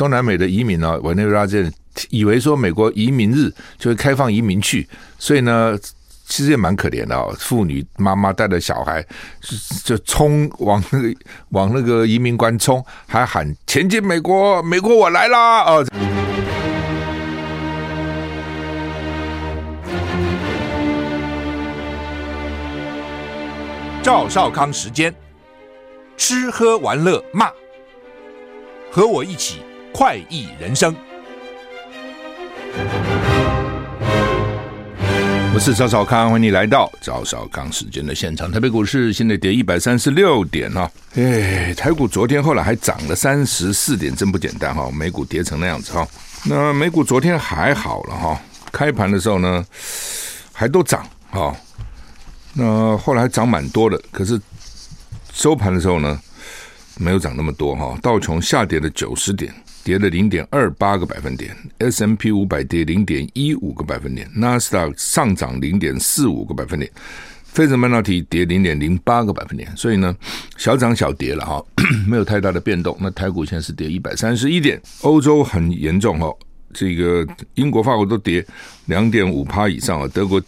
中南美的移民呢，委内瑞拉这以为说美国移民日就会开放移民去，所以呢。其实也蛮可怜的哦，妇女妈妈带着小孩就冲往那个往那个移民关冲，还喊前进美国，美国我来啦！哦，赵少康时间，吃喝玩乐骂，和我一起快意人生。我是赵少康，欢迎你来到赵少康时间的现场。台北股市现在跌一百三十六点哈，哎，台股昨天后来还涨了三十四点，真不简单哈。美股跌成那样子哈，那美股昨天还好了哈，开盘的时候呢还都涨哈，那后来还涨蛮多的，可是收盘的时候呢没有涨那么多哈，道琼下跌了九十点。跌了零点二八个百分点，S M P 五百跌零点一五个百分点，，Nasdaq 上涨零点四五个百分点，费城半导体跌零点零八个百分点，所以呢，小涨小跌了哈，没有太大的变动。那台股现在是跌一百三十一点，欧洲很严重哈，这个英国、法国都跌两点五趴以上啊，德国。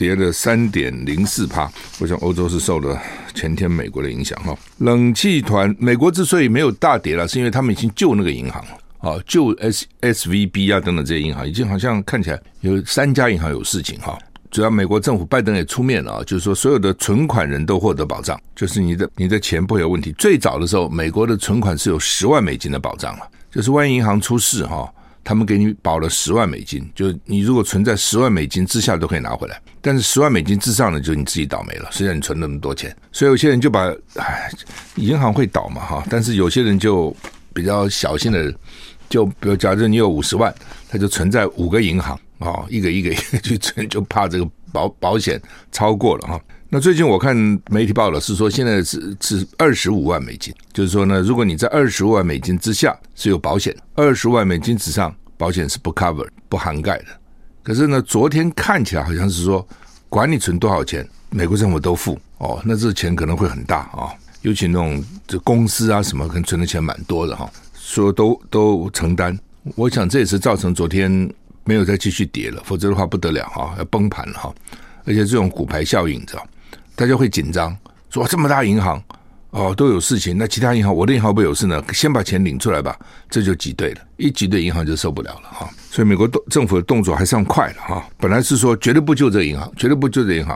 跌了三点零四趴，我想欧洲是受了前天美国的影响哈。冷气团，美国之所以没有大跌了，是因为他们已经救那个银行了啊，救 S S V B 啊等等这些银行，已经好像看起来有三家银行有事情哈。主要美国政府拜登也出面了啊，就是说所有的存款人都获得保障，就是你的你的钱不会有问题。最早的时候，美国的存款是有十万美金的保障了，就是万一银行出事哈。他们给你保了十万美金，就你如果存在十万美金之下都可以拿回来，但是十万美金之上呢，就你自己倒霉了。虽然你存那么多钱，所以有些人就把，唉，银行会倒嘛哈，但是有些人就比较小心的，就比如假设你有五十万，他就存在五个银行啊，一个一个一个去存，就怕这个保保险超过了哈。那最近我看媒体报道是说，现在是是二十五万美金，就是说呢，如果你在二十五万美金之下是有保险，二十万美金之上保险是不 cover 不涵盖的。可是呢，昨天看起来好像是说，管你存多少钱，美国政府都付哦，那这钱可能会很大啊、哦，尤其那种这公司啊什么，可能存的钱蛮多的哈、哦，说都都承担。我想这也是造成昨天没有再继续跌了，否则的话不得了哈、哦，要崩盘了哈、哦，而且这种骨牌效应，你知道。大家会紧张，说这么大银行哦都有事情，那其他银行我的银行不有事呢？先把钱领出来吧，这就挤兑了，一挤兑银行就受不了了哈。所以美国政府的动作还算快了哈。本来是说绝对不救这银行，绝对不救这银行，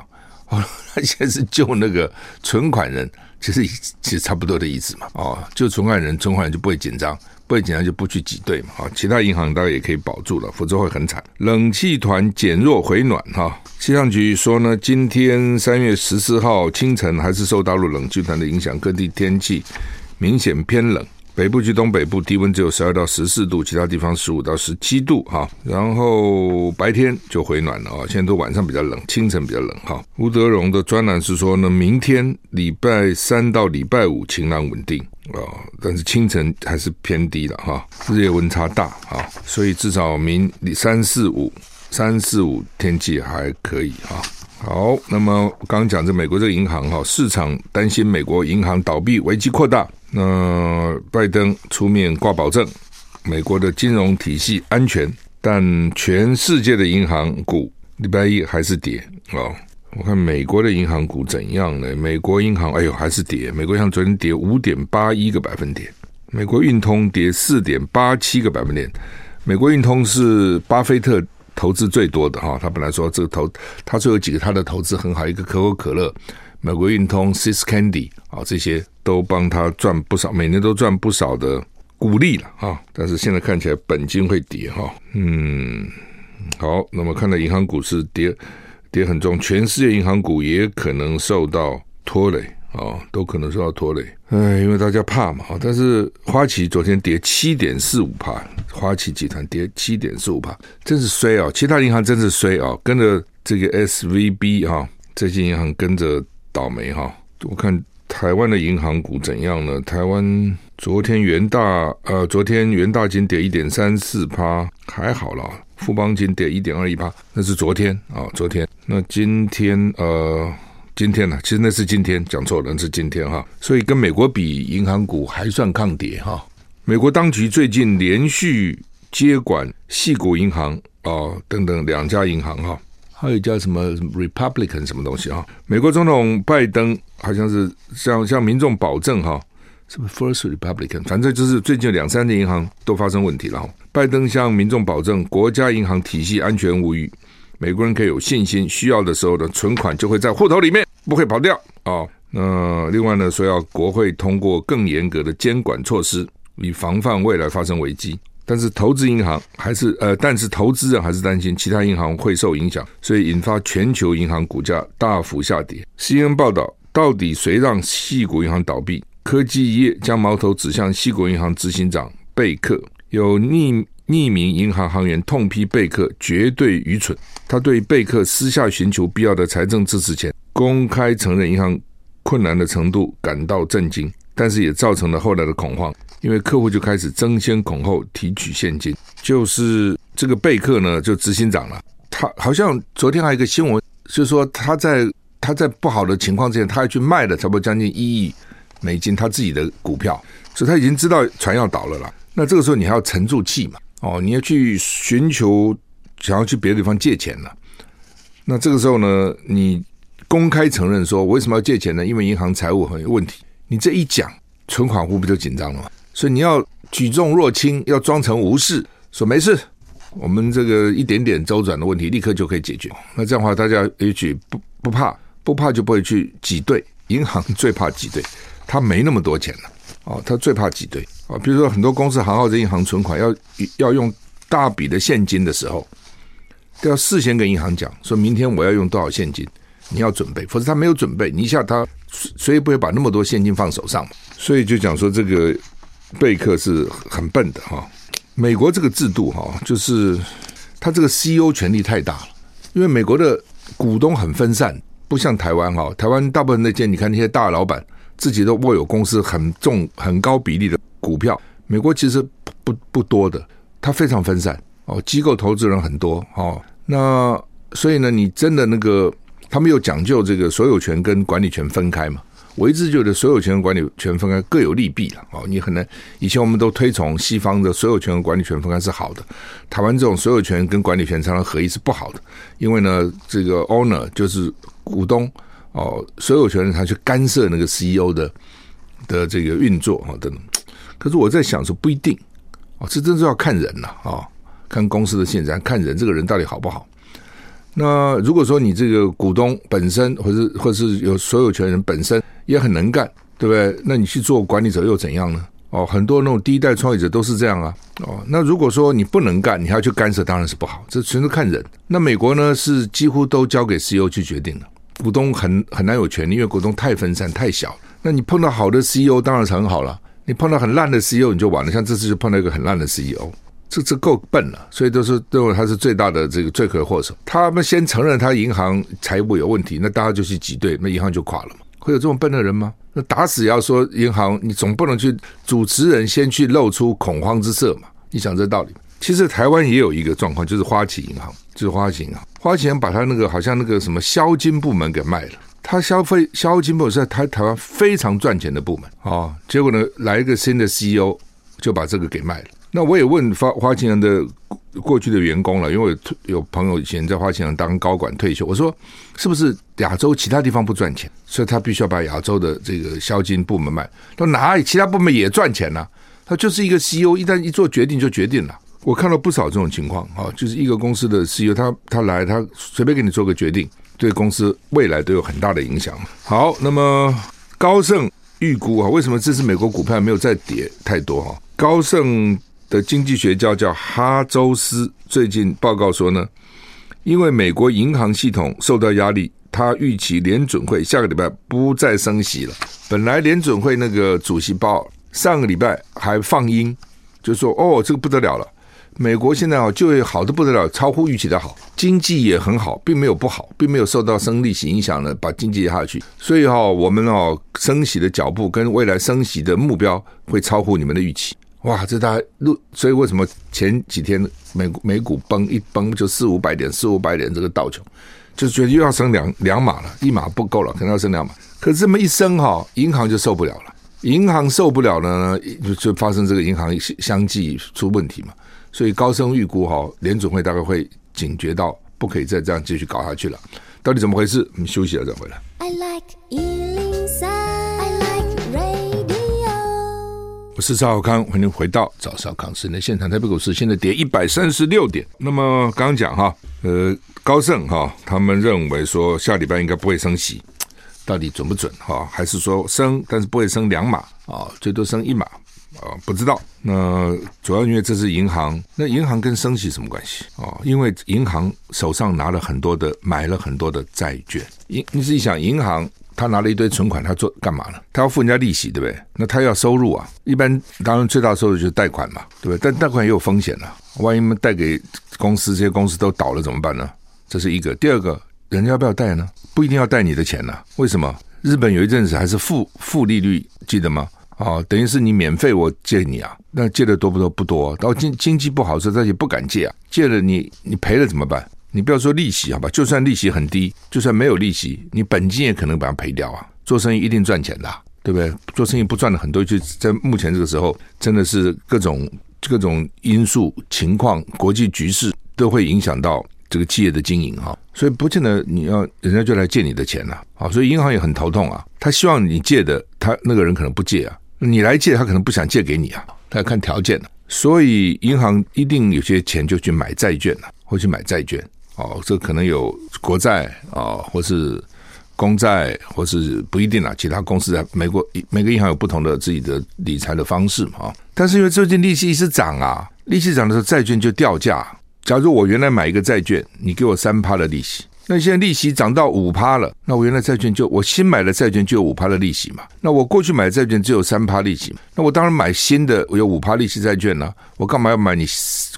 哦，他 现在是救那个存款人，其实其实差不多的意思嘛。哦，救存款人，存款人就不会紧张。不会紧张就不去挤兑嘛，哈，其他银行大概也可以保住了，否则会很惨。冷气团减弱回暖，哈，气象局说呢，今天三月十四号清晨还是受大陆冷气团的影响，各地天气明显偏冷。北部及东北部低温只有十二到十四度，其他地方十五到十七度哈。然后白天就回暖了啊，现在都晚上比较冷，清晨比较冷哈。吴德荣的专栏是说呢，明天礼拜三到礼拜五晴朗稳定哦，但是清晨还是偏低了哈，日夜温差大啊，所以至少明三四五三四五天气还可以哈。好，那么刚刚讲这美国这个银行哈，市场担心美国银行倒闭危机扩大。那拜登出面挂保证，美国的金融体系安全，但全世界的银行股礼拜一还是跌哦。我看美国的银行股怎样呢？美国银行哎呦还是跌，美国银行昨天跌五点八一个百分点，美国运通跌四点八七个百分点。美国运通是巴菲特投资最多的哈，他本来说这个投，他说有几个他的投资很好，一个可口可乐。美国运通、Sis Candy 啊，这些都帮他赚不少，每年都赚不少的股利了啊。但是现在看起来本金会跌哈。嗯，好，那么看到银行股市跌跌很重，全世界银行股也可能受到拖累啊，都可能受到拖累。哎，因为大家怕嘛。但是花旗昨天跌七点四五趴，花旗集团跌七点四五趴，真是衰啊！其他银行真是衰啊，跟着这个 SVB 哈，这些银行跟着。倒霉哈！我看台湾的银行股怎样呢？台湾昨天元大呃，昨天元大金跌一点三四趴，还好啦。富邦金跌一点二一趴，那是昨天啊、哦，昨天。那今天呃，今天呢？其实那是今天讲错了，那是今天哈。所以跟美国比，银行股还算抗跌哈。美国当局最近连续接管矽谷银行哦等等两家银行哈，还有一家什么 Republican 什么东西啊？美国总统拜登好像是向向民众保证哈，不是 First Republican？反正就是最近两三年银行都发生问题了。拜登向民众保证，国家银行体系安全无虞，美国人可以有信心，需要的时候的存款就会在户头里面，不会跑掉啊。那另外呢，说要国会通过更严格的监管措施。以防范未来发生危机，但是投资银行还是呃，但是投资人还是担心其他银行会受影响，所以引发全球银行股价大幅下跌。CNN 报道，到底谁让矽谷银行倒闭？科技业将矛头指向西国银行执行长贝克，有匿匿名银行行员痛批贝克绝对愚蠢。他对贝克私下寻求必要的财政支持前，公开承认银行困难的程度感到震惊，但是也造成了后来的恐慌。因为客户就开始争先恐后提取现金，就是这个贝克呢，就执行长了。他好像昨天还有一个新闻，就是说他在他在不好的情况之下，他还去卖了差不多将近一亿美金他自己的股票，所以他已经知道船要倒了啦。那这个时候你还要沉住气嘛？哦，你要去寻求想要去别的地方借钱了。那这个时候呢，你公开承认说为什么要借钱呢？因为银行财务很有问题。你这一讲，存款户不就紧张了吗？所以你要举重若轻，要装成无事，说没事，我们这个一点点周转的问题立刻就可以解决。那这样的话，大家也许不不怕，不怕就不会去挤兑。银行最怕挤兑，他没那么多钱了哦，他最怕挤兑啊。比如说很多公司行号在银行存款要要用大笔的现金的时候，都要事先跟银行讲，说明天我要用多少现金，你要准备，否则他没有准备，你一下他所以不会把那么多现金放手上嘛。所以就讲说这个。贝克是很笨的哈，美国这个制度哈，就是他这个 CEO 权力太大了，因为美国的股东很分散，不像台湾哈，台湾大部分那些你看那些大老板自己都握有公司很重很高比例的股票，美国其实不不多的，它非常分散哦，机构投资人很多哦，那所以呢，你真的那个他们又讲究这个所有权跟管理权分开嘛。我一直觉得所有权和管理权分开各有利弊了哦，你很难。以前我们都推崇西方的所有权和管理权分开是好的，台湾这种所有权跟管理权常常合一是不好的，因为呢，这个 owner 就是股东哦，所有权人他去干涉那个 CEO 的的这个运作啊等等。可是我在想说不一定哦，这真是要看人呐啊，看公司的现在，看人这个人到底好不好。那如果说你这个股东本身，或是或是有所有权人本身也很能干，对不对？那你去做管理者又怎样呢？哦，很多那种第一代创业者都是这样啊。哦，那如果说你不能干，你还要去干涉，当然是不好。这全是看人。那美国呢，是几乎都交给 CEO 去决定的，股东很很难有权利，因为股东太分散太小。那你碰到好的 CEO 当然是很好了，你碰到很烂的 CEO 你就完了。像这次就碰到一个很烂的 CEO。这这够笨了，所以都是认为他是最大的这个罪魁祸首。他们先承认他银行财务有问题，那大家就去挤兑，那银行就垮了嘛。会有这么笨的人吗？那打死要说银行，你总不能去主持人先去露出恐慌之色嘛？你想这道理？其实台湾也有一个状况，就是花旗银行，就是花旗银行，花旗银行把他那个好像那个什么销金部门给卖了。他消费销金部是在台台湾非常赚钱的部门啊、哦，结果呢，来一个新的 CEO 就把这个给卖了。那我也问花花旗银行的过去的员工了，因为有朋友以前在花旗银行当高管退休，我说是不是亚洲其他地方不赚钱，所以他必须要把亚洲的这个销金部门卖？他说哪里其他部门也赚钱呢、他就是一个 CEO，一旦一做决定就决定了。我看到不少这种情况啊，就是一个公司的 CEO，他他来他随便给你做个决定，对公司未来都有很大的影响。好，那么高盛预估啊，为什么这次美国股票没有再跌太多哈？高盛。的经济学家叫哈周斯，最近报告说呢，因为美国银行系统受到压力，他预期联准会下个礼拜不再升息了。本来联准会那个主席鲍上个礼拜还放鹰，就说：“哦，这个不得了了，美国现在啊就业好的不得了，超乎预期的好，经济也很好，并没有不好，并没有受到升利息影响呢，把经济压下去。所以哈，我们哦升息的脚步跟未来升息的目标会超乎你们的预期。”哇，这大路，所以为什么前几天美美股崩一崩就四五百点，四五百点这个道琼，就觉得又要升两两码了，一码不够了，可能要升两码。可是这么一升哈，银行就受不了了，银行受不了了呢，就就发生这个银行相继出问题嘛。所以高盛预估哈，联准会大概会警觉到，不可以再这样继续搞下去了。到底怎么回事？我们休息了再回来。I like 我是赵少康，欢迎回到赵少康室内现场。台北股市现在跌一百三十六点。那么刚刚讲哈，呃，高盛哈，他们认为说下礼拜应该不会升息，到底准不准哈？还是说升，但是不会升两码啊，最多升一码啊？不知道。那主要因为这是银行，那银行跟升息什么关系啊？因为银行手上拿了很多的，买了很多的债券。银，你自己想，银行。他拿了一堆存款，他做干嘛呢？他要付人家利息，对不对？那他要收入啊。一般当然最大收入就是贷款嘛，对不对？但贷款也有风险啊，万一我们贷给公司，这些公司都倒了怎么办呢？这是一个。第二个，人家要不要贷呢？不一定要贷你的钱呢。为什么？日本有一阵子还是负负利率，记得吗？哦，等于是你免费我借你啊，那借的多不多？不多。到经经济不好时候，他也不敢借啊。借了你，你赔了怎么办？你不要说利息好吧，就算利息很低，就算没有利息，你本金也可能把它赔掉啊。做生意一定赚钱的，对不对？做生意不赚的很多，就在目前这个时候，真的是各种各种因素、情况、国际局势都会影响到这个企业的经营哈。所以不见得你要人家就来借你的钱了啊。所以银行也很头痛啊，他希望你借的，他那个人可能不借啊，你来借他可能不想借给你啊，他要看条件的。所以银行一定有些钱就去买债券了，或去买债券。哦，这可能有国债啊、或是公债，或是不一定啊。其他公司在美国，每个银行有不同的自己的理财的方式嘛。但是因为最近利息一直涨啊，利息涨的时候，债券就掉价。假如我原来买一个债券，你给我三趴的利息。那现在利息涨到五趴了，那我原来债券就我新买的债券就有五趴的利息嘛？那我过去买债券只有三趴利息嘛？那我当然买新的，我有五趴利息债券呢、我干嘛要买你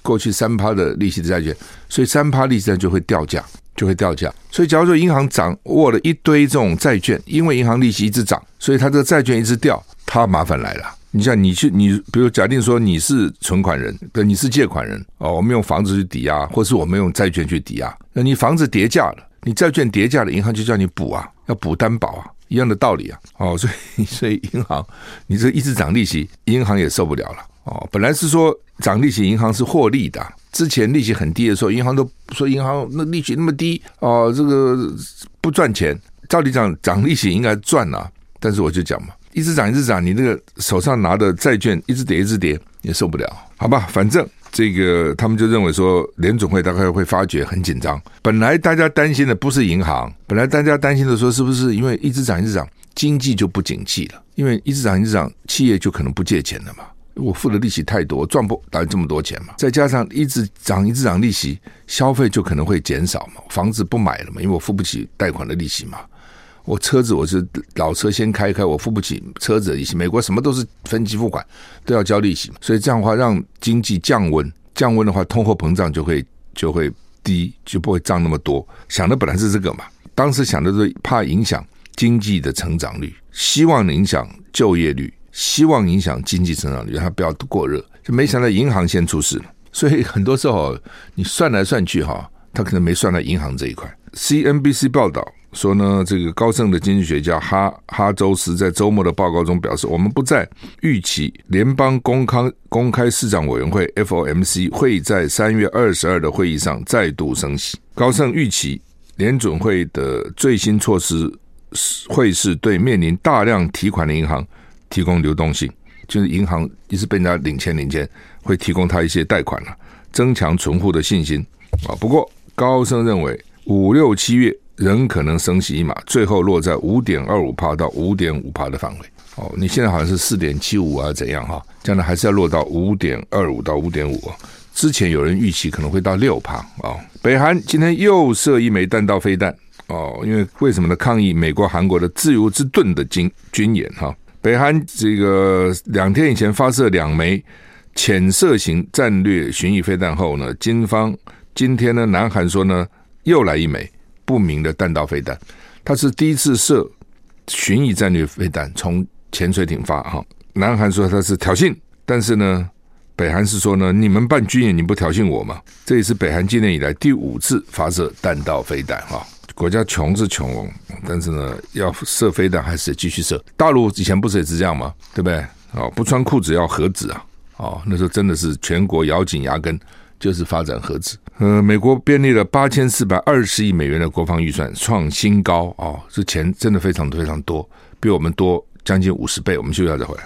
过去三趴的利息的债券？所以三趴利息债就会掉价，就会掉价。所以假如说银行掌握了一堆这种债券，因为银行利息一直涨，所以它这个债券一直掉，它麻烦来了。你像你去你，比如假定说你是存款人，对，你是借款人哦，我们用房子去抵押，或是我们用债券去抵押。那你房子跌价了，你债券跌价了，银行就叫你补啊，要补担保啊，一样的道理啊。哦，所以 所以银行你这一直涨利息，银行也受不了了。哦，本来是说涨利息，银行是获利的。之前利息很低的时候，银行都说银行那利息那么低哦，这个不赚钱。照理讲涨利息应该赚啊，但是我就讲嘛。一直涨，一直涨，你那个手上拿的债券一直跌，一直跌，也受不了，好吧？反正这个他们就认为说，联总会大概会发觉很紧张。本来大家担心的不是银行，本来大家担心的说，是不是因为一直涨，一直涨，经济就不景气了？因为一直涨，一直涨，企业就可能不借钱了嘛。我付的利息太多，赚不来这么多钱嘛。再加上一直涨，一直涨利息，消费就可能会减少嘛。房子不买了嘛，因为我付不起贷款的利息嘛。我车子我是老车先开开，我付不起车子利息。美国什么都是分期付款，都要交利息，所以这样的话让经济降温，降温的话通货膨胀就会就会低，就不会涨那么多。想的本来是这个嘛，当时想的是怕影响经济的成长率，希望影响就业率，希望影响经济成长率，让它不要过热。就没想到银行先出事了，所以很多时候你算来算去哈，他可能没算到银行这一块。CNBC 报道。说呢，这个高盛的经济学家哈哈周斯在周末的报告中表示，我们不再预期联邦公开公开市场委员会 FOMC 会在三月二十二的会议上再度升息。高盛预期联准会的最新措施是会是对面临大量提款的银行提供流动性，就是银行一直被人家领钱领钱，会提供他一些贷款了，增强存户的信心啊。不过高盛认为五六七月。仍可能升息一码，最后落在五点二五趴到五点五趴的范围。哦，你现在好像是四点七五啊，怎样哈？将来还是要落到五点二五到五点五。之前有人预期可能会到六趴啊。北韩今天又射一枚弹道飞弹哦，因为为什么呢？抗议美国、韩国的自由之盾的军军演哈。北韩这个两天以前发射两枚潜射型战略巡弋飞弹后呢，军方今天呢，南韩说呢，又来一枚。不明的弹道飞弹，它是第一次射巡弋战略飞弹，从潜水艇发哈。南韩说它是挑衅，但是呢，北韩是说呢，你们办军演你不挑衅我吗？这也是北韩今年以来第五次发射弹道飞弹哈，国家穷是穷，但是呢，要射飞弹还是继续射。大陆以前不是也是这样吗？对不对？哦，不穿裤子要核子啊！哦，那时候真的是全国咬紧牙根，就是发展核子。呃，美国编列了八千四百二十亿美元的国防预算，创新高哦，这钱真的非常非常多，比我们多将近五十倍。我们休息一下再回来。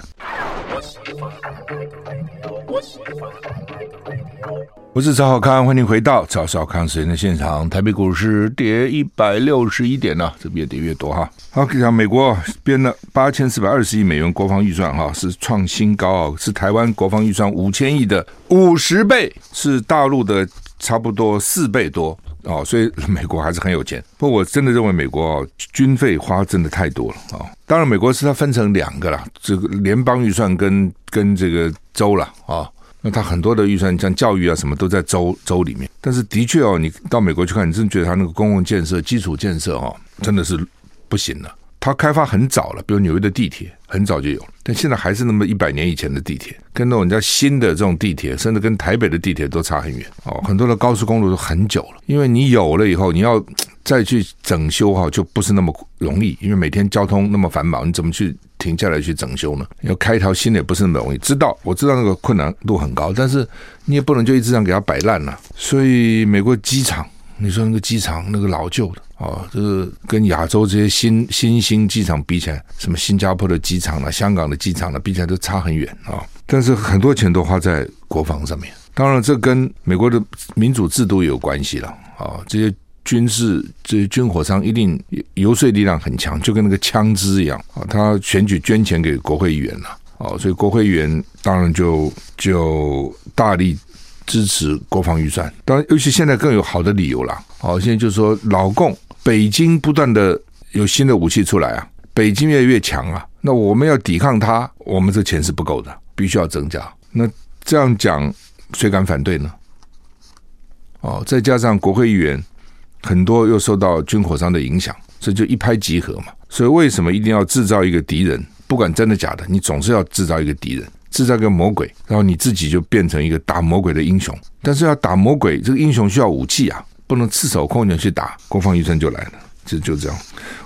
我是赵少康，欢迎回到赵少康时间的现场。台北股市跌一百六十一点呢，这边越跌越多哈。好，讲美国编了八千四百二十亿美元国防预算哈，是创新高，是台湾国防预算五千亿的五十倍，是大陆的差不多四倍多哦，所以美国还是很有钱。不过我真的认为美国哦，军费花真的太多了啊。当然，美国是它分成两个了，这个联邦预算跟跟这个州了啊。那他很多的预算，像教育啊什么，都在州州里面。但是的确哦，你到美国去看，你真的觉得他那个公共建设、基础建设哦，真的是不行了。它开发很早了，比如纽约的地铁很早就有了，但现在还是那么一百年以前的地铁，跟那种人家新的这种地铁，甚至跟台北的地铁都差很远哦。很多的高速公路都很久了，因为你有了以后，你要再去整修哈，就不是那么容易，因为每天交通那么繁忙，你怎么去？停下来去整修呢？要开一条新的也不是那么容易。知道我知道那个困难度很高，但是你也不能就一直这样给它摆烂了。所以美国机场，你说那个机场那个老旧的啊，这个跟亚洲这些新新兴机场比起来，什么新加坡的机场了、香港的机场了，比起来都差很远啊。但是很多钱都花在国防上面。当然，这跟美国的民主制度也有关系了啊。这些。军事这些军火商一定游说力量很强，就跟那个枪支一样啊。他选举捐钱给国会议员了啊，所以国会议员当然就就大力支持国防预算。当然，尤其现在更有好的理由了。好，现在就是说，老共北京不断的有新的武器出来啊，北京越来越强啊。那我们要抵抗他，我们这钱是不够的，必须要增加。那这样讲，谁敢反对呢？哦，再加上国会议员。很多又受到军火商的影响，所以就一拍即合嘛。所以为什么一定要制造一个敌人？不管真的假的，你总是要制造一个敌人，制造个魔鬼，然后你自己就变成一个打魔鬼的英雄。但是要打魔鬼，这个英雄需要武器啊，不能赤手空拳去打。国防预算就来了，就就这样。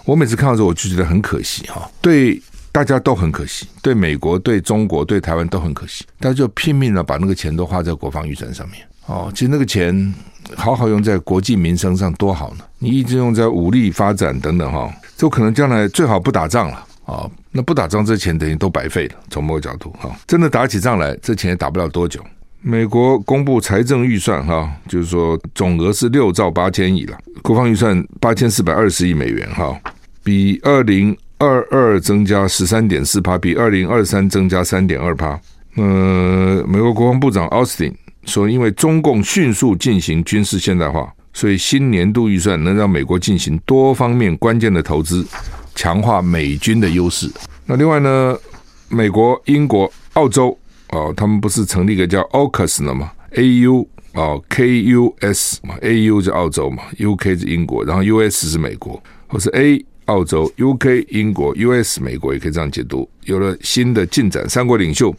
我每次看到时候，我就觉得很可惜哈，对大家都很可惜，对美国、对中国、对台湾都很可惜。大家就拼命的把那个钱都花在国防预算上面。哦，其实那个钱。好好用在国计民生上多好呢！你一直用在武力发展等等哈，就可能将来最好不打仗了啊！那不打仗，这钱等于都白费了。从某个角度哈，真的打起仗来，这钱也打不了多久。美国公布财政预算哈，就是说总额是六兆八千亿了，国防预算八千四百二十亿美元哈，比二零二二增加十三点四趴，比二零二三增加三点二趴。呃，美国国防部长奥斯汀。说，因为中共迅速进行军事现代化，所以新年度预算能让美国进行多方面关键的投资，强化美军的优势。那另外呢，美国、英国、澳洲哦，他们不是成立一个叫 AUKUS 了吗？A U 哦，K U S 嘛，A U 是澳洲嘛，U K 是英国，然后 U S 是美国，或是 A 澳洲，U K 英国，U S 美国，也可以这样解读。有了新的进展，三国领袖。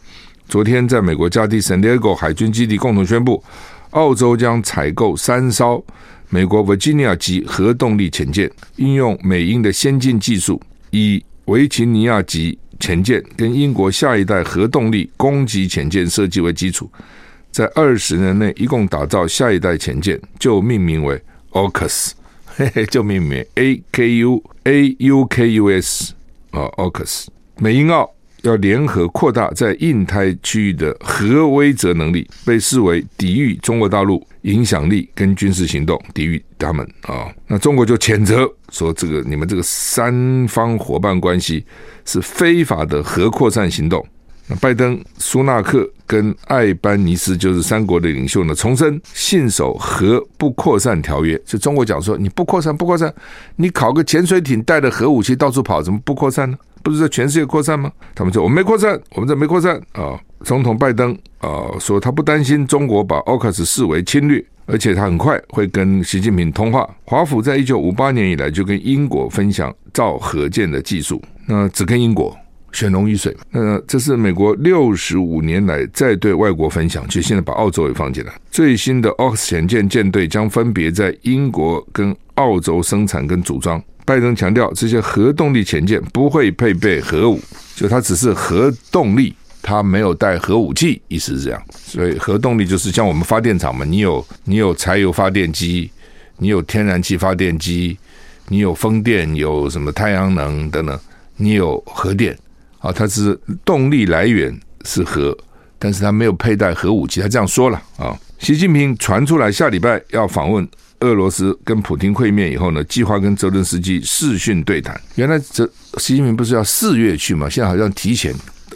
昨天，在美国加蒂圣地亚哥海军基地共同宣布，澳洲将采购三艘美国维吉尼亚级核动力潜舰，应用美英的先进技术，以维吉尼亚级潜舰跟英国下一代核动力攻击潜舰设计为基础，在二十年内一共打造下一代潜舰，就命名为 AUKUS，嘿 嘿，就命名 A K U A U K U S 啊，AUKUS，美英澳。要联合扩大在印太区域的核威慑能力，被视为抵御中国大陆影响力跟军事行动，抵御他们啊。那中国就谴责说，这个你们这个三方伙伴关系是非法的核扩散行动。那拜登、苏纳克跟艾班尼斯就是三国的领袖呢，重申信守核不扩散条约。就中国讲说，你不扩散不扩散，你考个潜水艇带着核武器到处跑，怎么不扩散呢？不是在全世界扩散吗？他们说我们没扩散，我们这没扩散啊。总统拜登啊说他不担心中国把奥克斯视为侵略，而且他很快会跟习近平通话。华府在一九五八年以来就跟英国分享造核舰的技术，那只跟英国。血浓于水。那这是美国六十五年来再对外国分享，就现在把澳洲也放进来。最新的 AUKUS 潜舰舰队将分别在英国跟澳洲生产跟组装。拜登强调，这些核动力潜舰不会配备核武，就它只是核动力，它没有带核武器，意思是这样。所以核动力就是像我们发电厂嘛，你有你有柴油发电机，你有天然气发电机。你有风电，有什么太阳能等等，你有核电啊？它是动力来源是核，但是它没有佩戴核武器。他这样说了啊。习近平传出来下礼拜要访问俄罗斯，跟普京会面以后呢，计划跟泽伦斯基视讯对谈。原来这习近平不是要四月去吗？现在好像提前，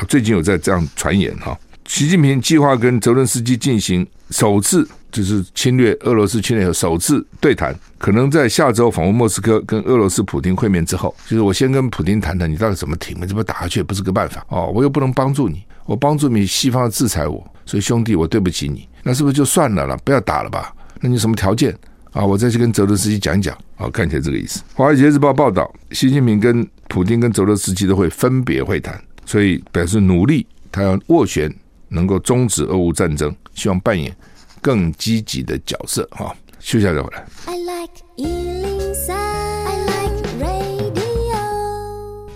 最近有在这样传言哈。习近平计划跟泽伦斯基进行首次。就是侵略俄罗斯侵略后首次对谈，可能在下周访问莫斯科，跟俄罗斯普京会面之后，就是我先跟普京谈谈，你到底怎么停？你这么打下去也不是个办法哦，我又不能帮助你，我帮助你，西方制裁我，所以兄弟，我对不起你，那是不是就算了了？不要打了吧？那你什么条件啊？我再去跟泽伦斯基讲一讲啊，看起来这个意思。华尔街日报报道，习近平跟普京跟泽伦斯基都会分别会谈，所以表示努力，他要斡旋能够终止俄乌战争，希望扮演。更积极的角色哈，休息一下再回来。I like 103, I like radio。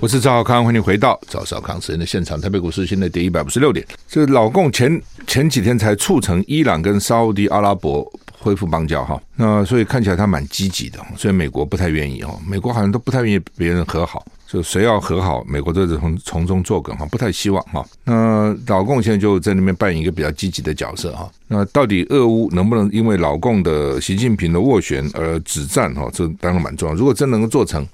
我是赵少康，欢迎回到赵少康时间的现场。台北股市现在跌一百五十六点。这个老共前前几天才促成伊朗跟沙乌地阿拉伯恢复邦交哈，那所以看起来他蛮积极的，所以美国不太愿意哦，美国好像都不太愿意别人和好。就谁要和好，美国都是从从中作梗哈，不太希望哈。那老共现在就在那边扮演一个比较积极的角色哈。那到底俄乌能不能因为老共的习近平的斡旋而止战哈？这当然蛮重要。如果真能够做成，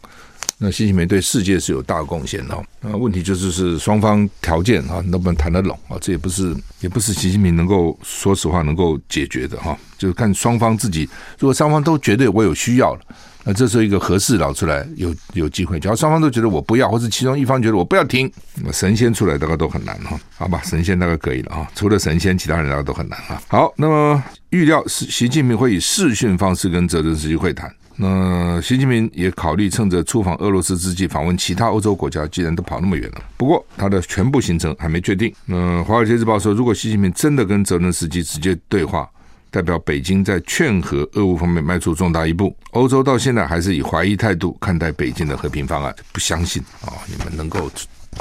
那习近平对世界是有大贡献的。那问题就是是双方条件哈能不能谈得拢啊？这也不是也不是习近平能够说实话能够解决的哈。就是看双方自己，如果双方都觉得我有需要了。那这时候一个合适佬出来有有机会，只要双方都觉得我不要，或者其中一方觉得我不要停，那神仙出来大概都很难哈。好吧，神仙大概可以了哈，除了神仙，其他人大概都很难哈。好，那么预料是习近平会以视讯方式跟泽连斯基会谈。那习近平也考虑趁着出访俄罗斯之际访问其他欧洲国家，既然都跑那么远了。不过他的全部行程还没确定。那《华尔街日报》说，如果习近平真的跟泽连斯基直接对话。代表北京在劝和俄乌方面迈出重大一步。欧洲到现在还是以怀疑态度看待北京的和平方案，不相信啊！你们能够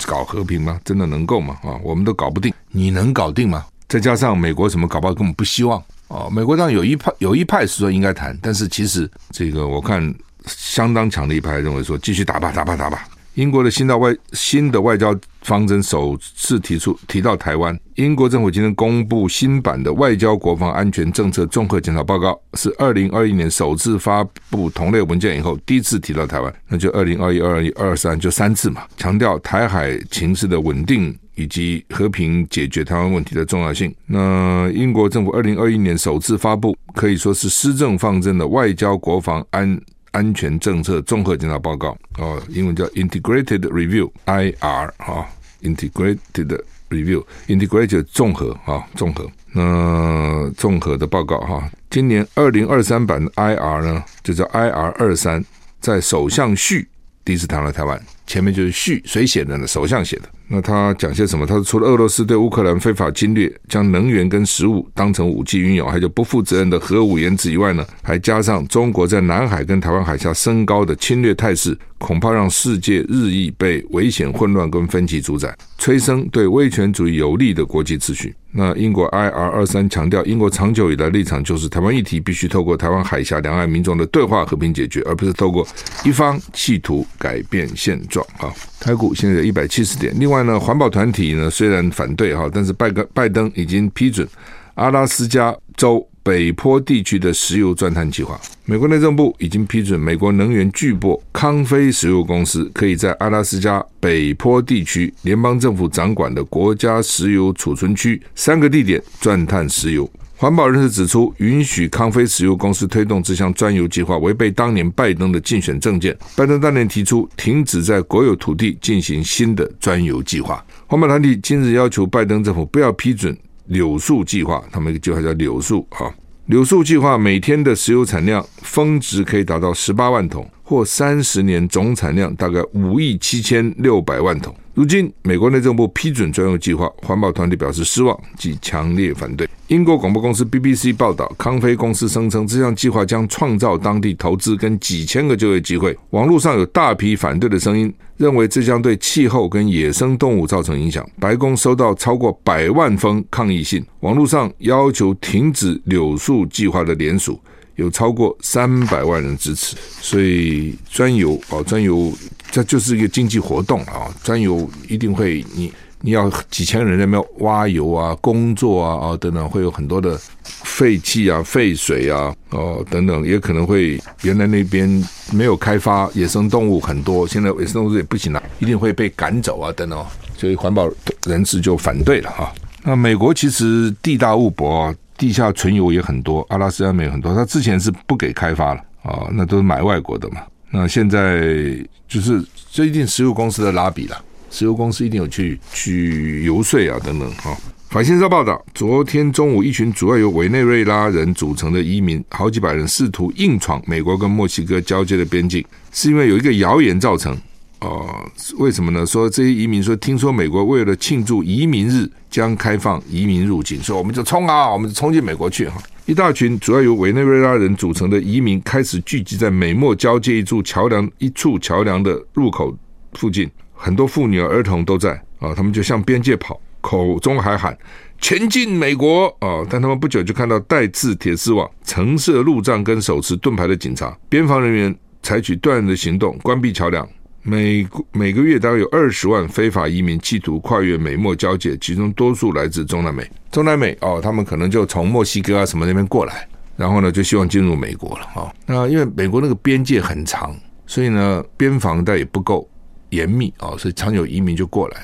搞和平吗？真的能够吗？啊，我们都搞不定，你能搞定吗？再加上美国什么搞不好根本不希望哦！美国上有一派有一派是说应该谈，但是其实这个我看相当强的一派认为说继续打吧，打吧，打吧。英国的新的外新的外交方针首次提出提到台湾。英国政府今天公布新版的外交国防安全政策综合检讨报告，是二零二一年首次发布同类文件以后第一次提到台湾。那就二零二一、二二、二三就三次嘛，强调台海情势的稳定以及和平解决台湾问题的重要性。那英国政府二零二一年首次发布，可以说是施政方针的外交国防安。安全政策综合检讨报告哦，英文叫 Integrated Review（IR） 哈，Integrated Review，Integrated 综合啊，综合那综合的报告哈。今年二零二三版的 IR 呢，就叫 IR 二三，在首相序第一次谈了台湾。前面就是序，谁写的呢？首相写的。那他讲些什么？他说，除了俄罗斯对乌克兰非法侵略，将能源跟食物当成武器运用，还有不负责任的核武言辞以外呢，还加上中国在南海跟台湾海峡升高的侵略态势，恐怕让世界日益被危险、混乱跟分歧主宰，催生对威权主义有利的国际秩序。那英国 IR 二三强调，英国长久以来立场就是台湾议题必须透过台湾海峡两岸民众的对话和平解决，而不是透过一方企图改变现状。啊，台股现在有一百七十点。另外呢，环保团体呢虽然反对哈，但是拜登拜登已经批准阿拉斯加州北坡地区的石油钻探计划。美国内政部已经批准美国能源巨擘康菲石油公司可以在阿拉斯加北坡地区联邦政府掌管的国家石油储存区三个地点钻探石油。环保人士指出，允许康菲石油公司推动这项钻油计划，违背当年拜登的竞选政见。拜登当年提出停止在国有土地进行新的钻油计划。环保团体今日要求拜登政府不要批准柳树计划，他们一个计划叫柳树啊。柳树计划每天的石油产量峰值可以达到十八万桶，或三十年总产量大概五亿七千六百万桶。如今，美国内政部批准专用计划，环保团体表示失望及强烈反对。英国广播公司 BBC 报道，康菲公司声称这项计划将创造当地投资跟几千个就业机会。网络上有大批反对的声音，认为这将对气候跟野生动物造成影响。白宫收到超过百万封抗议信，网络上要求停止柳树计划的联署有超过三百万人支持。所以专油哦，专油。这就是一个经济活动啊，专油一定会你你要几千人在那边挖油啊、工作啊啊等等，会有很多的废气啊、废水啊哦等等，也可能会原来那边没有开发，野生动物很多，现在野生动物也不行了，一定会被赶走啊等等，所以环保人士就反对了哈。那美国其实地大物博啊，地下存油也很多，阿拉斯加没有很多，他之前是不给开发了啊，那都是买外国的嘛。那现在就是这一定石油公司的拉比了，石油公司一定有去去游说啊等等哈。法新社报道，昨天中午，一群主要由委内瑞拉人组成的移民，好几百人试图硬闯美国跟墨西哥交接的边境，是因为有一个谣言造成。哦，为什么呢？说这些移民说，听说美国为了庆祝移民日，将开放移民入境，说我们就冲啊，我们就冲进美国去哈。一大群主要由委内瑞拉人组成的移民开始聚集在美墨交界一处桥梁一处桥梁的入口附近，很多妇女儿童都在啊，他们就向边界跑，口中还喊前进美国啊，但他们不久就看到带刺铁丝网、橙色路障跟手持盾牌的警察，边防人员采取断然的行动，关闭桥梁。每每个月大概有二十万非法移民企图跨越美墨交界，其中多数来自中南美。中南美哦，他们可能就从墨西哥啊什么那边过来，然后呢就希望进入美国了啊。那因为美国那个边界很长，所以呢边防带也不够严密啊，所以常有移民就过来。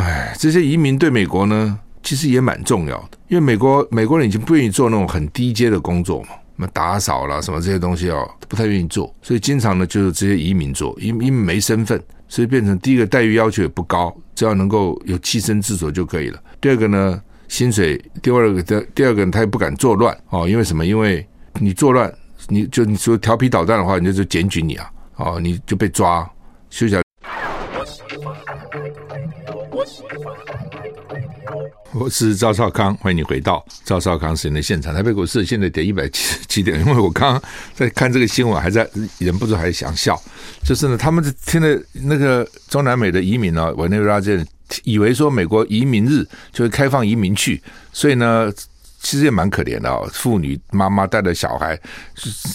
哎，这些移民对美国呢其实也蛮重要的，因为美国美国人已经不愿意做那种很低阶的工作嘛。什么打扫啦，什么这些东西哦，不太愿意做，所以经常呢就是这些移民做，因因为没身份，所以变成第一个待遇要求也不高，只要能够有栖身之所就可以了。第二个呢，薪水；第二个第第二个他也不敢作乱哦，因为什么？因为你作乱，你就你说调皮捣蛋的话，你就就检举你啊，哦，你就被抓，休想。我是赵少康，欢迎你回到赵少康时间的现场。台北股市现在跌一百七十七点，因为我刚刚在看这个新闻，还在忍不住还想笑。就是呢，他们听的那个中南美的移民呢，委内瑞拉这以为说美国移民日就会开放移民去，所以呢。其实也蛮可怜的哦，妇女妈妈带着小孩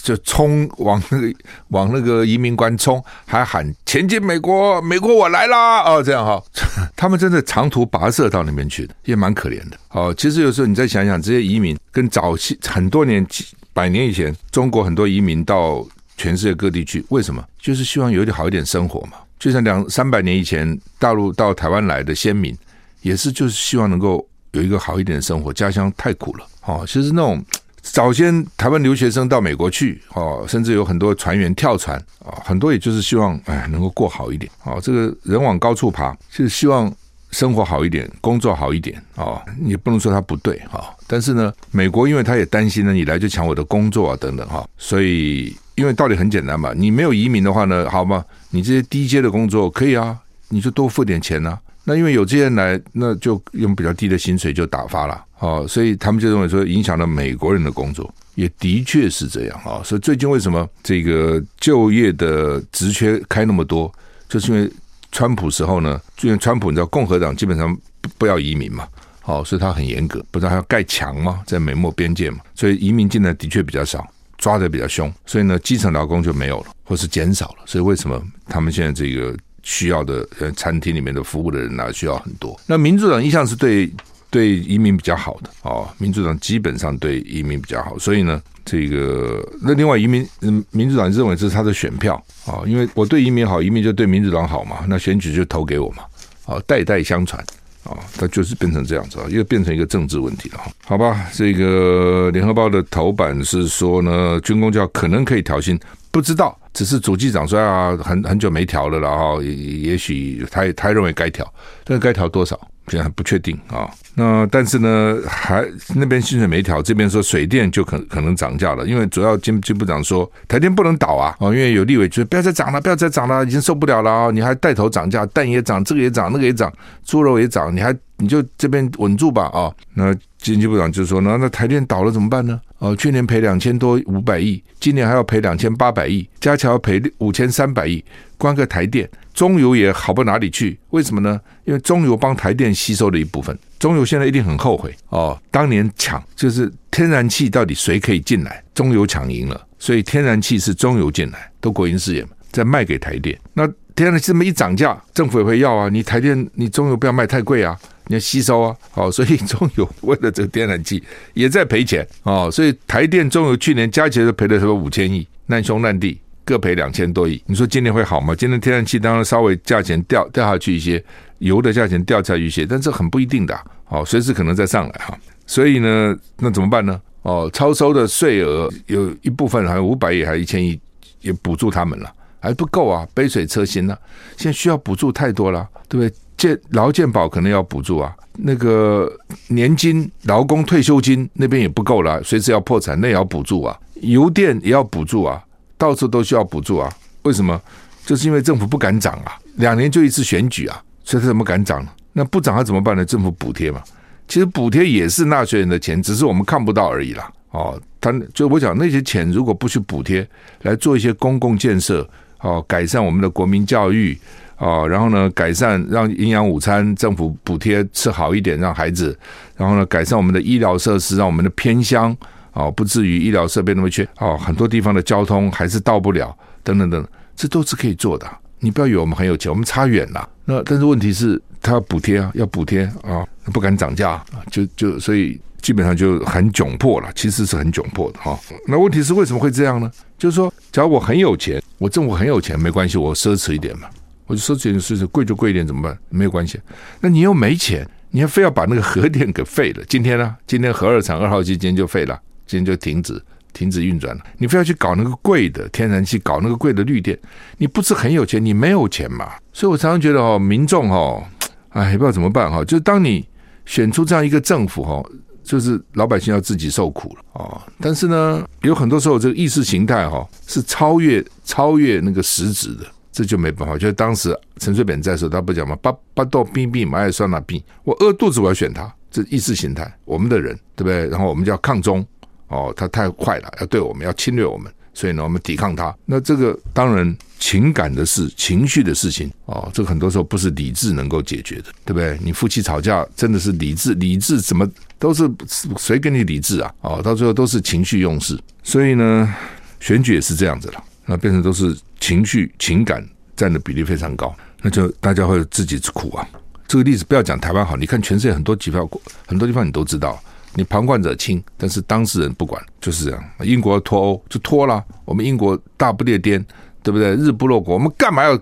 就冲往那个往那个移民关冲，还喊前进美国，美国我来啦哦，这样哈，他们真的长途跋涉到那边去的，也蛮可怜的哦。其实有时候你再想想，这些移民跟早期很多年几百年以前，中国很多移民到全世界各地去，为什么？就是希望有点好一点生活嘛。就像两三百年以前，大陆到台湾来的先民，也是就是希望能够。有一个好一点的生活，家乡太苦了哦。其实那种早先台湾留学生到美国去哦，甚至有很多船员跳船啊，很多也就是希望哎能够过好一点哦。这个人往高处爬，就是希望生活好一点，工作好一点哦。你不能说他不对哈，但是呢，美国因为他也担心呢，你来就抢我的工作啊等等哈，所以因为道理很简单嘛，你没有移民的话呢，好吗？你这些低阶的工作可以啊，你就多付点钱呢。那因为有这些人来，那就用比较低的薪水就打发了，哦，所以他们就认为说影响了美国人的工作，也的确是这样啊。所以最近为什么这个就业的职缺开那么多，就是因为川普时候呢，因为川普你知道共和党基本上不要移民嘛，好，所以他很严格，不是还要盖墙吗？在美墨边界嘛，所以移民进来的确比较少，抓的比较凶，所以呢，基层劳工就没有了，或是减少了。所以为什么他们现在这个？需要的呃，餐厅里面的服务的人呢、啊，需要很多。那民主党一向是对对移民比较好的哦，民主党基本上对移民比较好，所以呢，这个那另外移民嗯，民主党认为这是他的选票啊、哦，因为我对移民好，移民就对民主党好嘛，那选举就投给我嘛，啊、哦，代代相传啊、它就是变成这样子啊，又变成一个政治问题了，好吧？这个联合报的头版是说呢，军工教可能可以调薪。不知道，只是主计长说很很久没调了，然后也也许他他认为该调，但是该调多少现在还不确定啊。那但是呢，还那边薪水没调，这边说水电就可可能涨价了，因为主要经经部长说台电不能倒啊，哦，因为有立委就不要再涨了，不要再涨了，已经受不了了啊，你还带头涨价，蛋也涨，这个也涨，那个也涨，猪肉也涨，你还你就这边稳住吧啊。那经济部长就说，那那台电倒了怎么办呢？哦，去年赔两千多五百亿，今年还要赔两千八百亿，加起来要赔五千三百亿。光个台电，中油也好不哪里去？为什么呢？因为中油帮台电吸收了一部分，中油现在一定很后悔哦。当年抢就是天然气到底谁可以进来？中油抢赢了，所以天然气是中油进来，都国营事业嘛，再卖给台电。那天然气这么一涨价，政府也会要啊。你台电，你中油不要卖太贵啊。你要吸收啊，好，所以中油为了这个天然气也在赔钱哦，所以台电、中油去年加起来都赔了什么五千亿，难兄难弟各赔两千多亿。你说今年会好吗？今年天然气当然稍微价钱掉掉下去一些，油的价钱掉下去一些，但这很不一定的，哦，随时可能再上来哈。所以呢，那怎么办呢？哦，超收的税额有一部分好像五百亿还是一千亿也补助他们了，还不够啊，杯水车薪呢，现在需要补助太多了，对不对？健劳健保可能要补助啊，那个年金、劳工退休金那边也不够了，随时要破产，那也要补助啊。油电也要补助啊，到处都需要补助啊。为什么？就是因为政府不敢涨啊，两年就一次选举啊，所以他怎么敢涨呢？那不涨他怎么办呢？政府补贴嘛。其实补贴也是纳税人的钱，只是我们看不到而已啦。哦，他就我讲那些钱如果不去补贴来做一些公共建设，哦，改善我们的国民教育。啊，然后呢，改善让营养午餐政府补贴吃好一点，让孩子，然后呢，改善我们的医疗设施，让我们的偏乡啊不至于医疗设备那么缺啊，很多地方的交通还是到不了，等等等，这都是可以做的。你不要以为我们很有钱，我们差远了。那但是问题是，他要补贴啊，要补贴啊，不敢涨价，就就所以基本上就很窘迫了。其实是很窘迫的哈。那问题是为什么会这样呢？就是说，假如我很有钱，我政府很有钱，没关系，我奢侈一点嘛。我就说这件事情贵就贵一点怎么办？没有关系。那你又没钱，你还非要把那个核电给废了？今天呢？今天核二厂二号机今天就废了，今天就停止停止运转了。你非要去搞那个贵的天然气，搞那个贵的绿电，你不是很有钱？你没有钱嘛？所以我常常觉得哦，民众哦，哎，不知道怎么办哈。就当你选出这样一个政府哈，就是老百姓要自己受苦了哦。但是呢，有很多时候这个意识形态哈是超越超越那个实质的。这就没办法，就是当时陈水扁在的时候，他不讲吗？巴巴豆兵兵马爱算那兵，我饿肚子我要选他，这意识形态，我们的人对不对？然后我们就要抗中哦，他太坏了，要对我们要侵略我们，所以呢，我们抵抗他。那这个当然情感的事、情绪的事情哦，这个很多时候不是理智能够解决的，对不对？你夫妻吵架真的是理智，理智怎么都是谁跟你理智啊？哦，到最后都是情绪用事，所以呢，选举也是这样子了。那变成都是情绪情感占的比例非常高，那就大家会自己苦啊。这个例子不要讲台湾好，你看全世界很多机票很多地方你都知道，你旁观者清，但是当事人不管，就是这样。英国脱欧就脱了，我们英国大不列颠，对不对？日不落国，我们干嘛要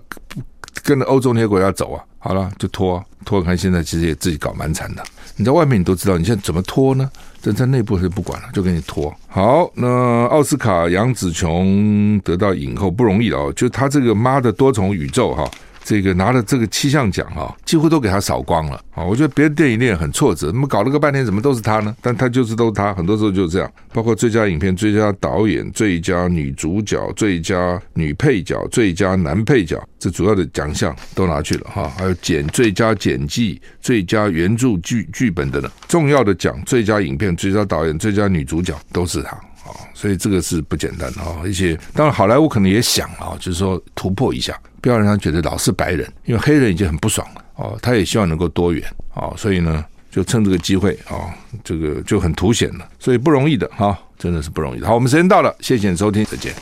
跟着欧洲那些国家走啊？好了，就脱脱，看现在其实也自己搞蛮惨的。你在外面你都知道，你现在怎么脱呢？在在内部是不管了，就给你拖。好，那奥斯卡杨紫琼得到影后不容易哦，就她这个妈的多重宇宙哈。这个拿了这个七项奖啊，几乎都给他扫光了啊！我觉得别的电影院很挫折，怎么搞了个半天，怎么都是他呢？但他就是都是他，很多时候就是这样。包括最佳影片、最佳导演、最佳女主角、最佳女配角、最佳男配角，这主要的奖项都拿去了哈。还有剪最佳剪辑、最佳原著剧剧本等等重要的奖，最佳影片、最佳导演、最佳女主角都是他啊！所以这个是不简单的啊！而且当然好莱坞可能也想啊，就是说突破一下。不要让他觉得老是白人，因为黑人已经很不爽了哦。他也希望能够多元啊，所以呢，就趁这个机会啊，这个就很凸显了，所以不容易的哈，真的是不容易。好，我们时间到了，谢谢你收听，再见。